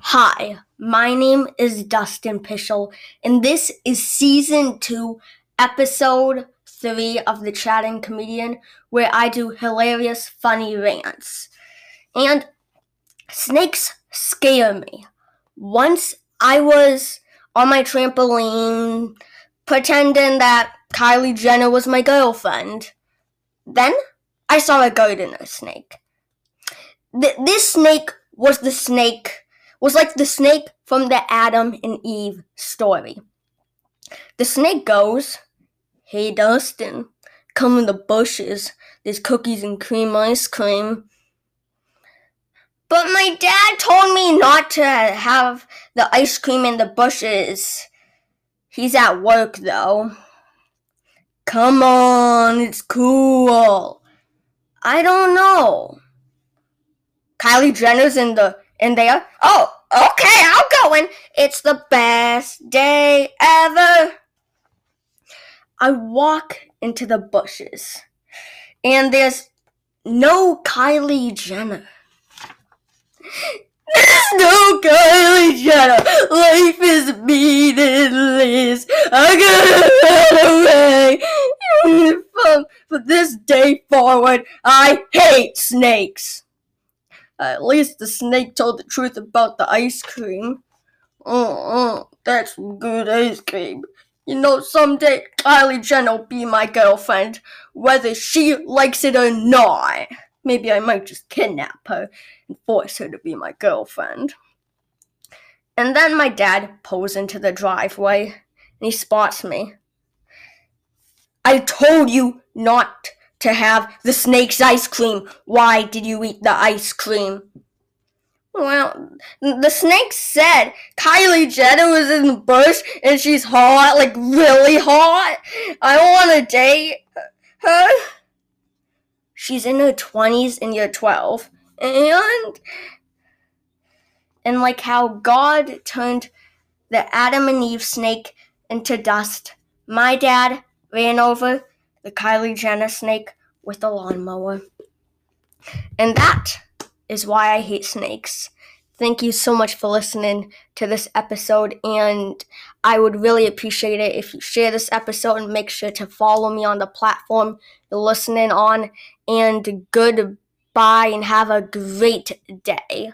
Hi, my name is Dustin Pischel, and this is season two, episode three of the Chatting Comedian, where I do hilarious, funny rants. And snakes scare me. Once I was on my trampoline pretending that Kylie Jenner was my girlfriend. Then I saw a gardener snake. Th- this snake was the snake was like the snake from the Adam and Eve story. The snake goes, Hey Dustin, come in the bushes. There's cookies and cream ice cream. But my dad told me not to have the ice cream in the bushes. He's at work though. Come on, it's cool. I don't know. Kylie Jenner's in the in there. Oh, okay, I'll go in. It's the best day ever. I walk into the bushes, and there's no Kylie Jenner. There's no Kylie Jenner. Life is meaningless. I gotta run away. From, from this day forward, I hate snakes. Uh, at least the snake told the truth about the ice cream. Oh, that's good ice cream. You know, someday Kylie Jenner will be my girlfriend, whether she likes it or not. Maybe I might just kidnap her and force her to be my girlfriend. And then my dad pulls into the driveway and he spots me. I told you not to have the snake's ice cream. Why did you eat the ice cream? Well, the snake said Kylie Jenner was in the bush and she's hot, like really hot. I want to date her. She's in her 20s and you're 12. And and like how God turned the Adam and Eve snake into dust, my dad ran over the Kylie Jenner snake with a lawnmower. And that is why I hate snakes. Thank you so much for listening to this episode, and I would really appreciate it if you share this episode and make sure to follow me on the platform you're listening on. And goodbye, and have a great day.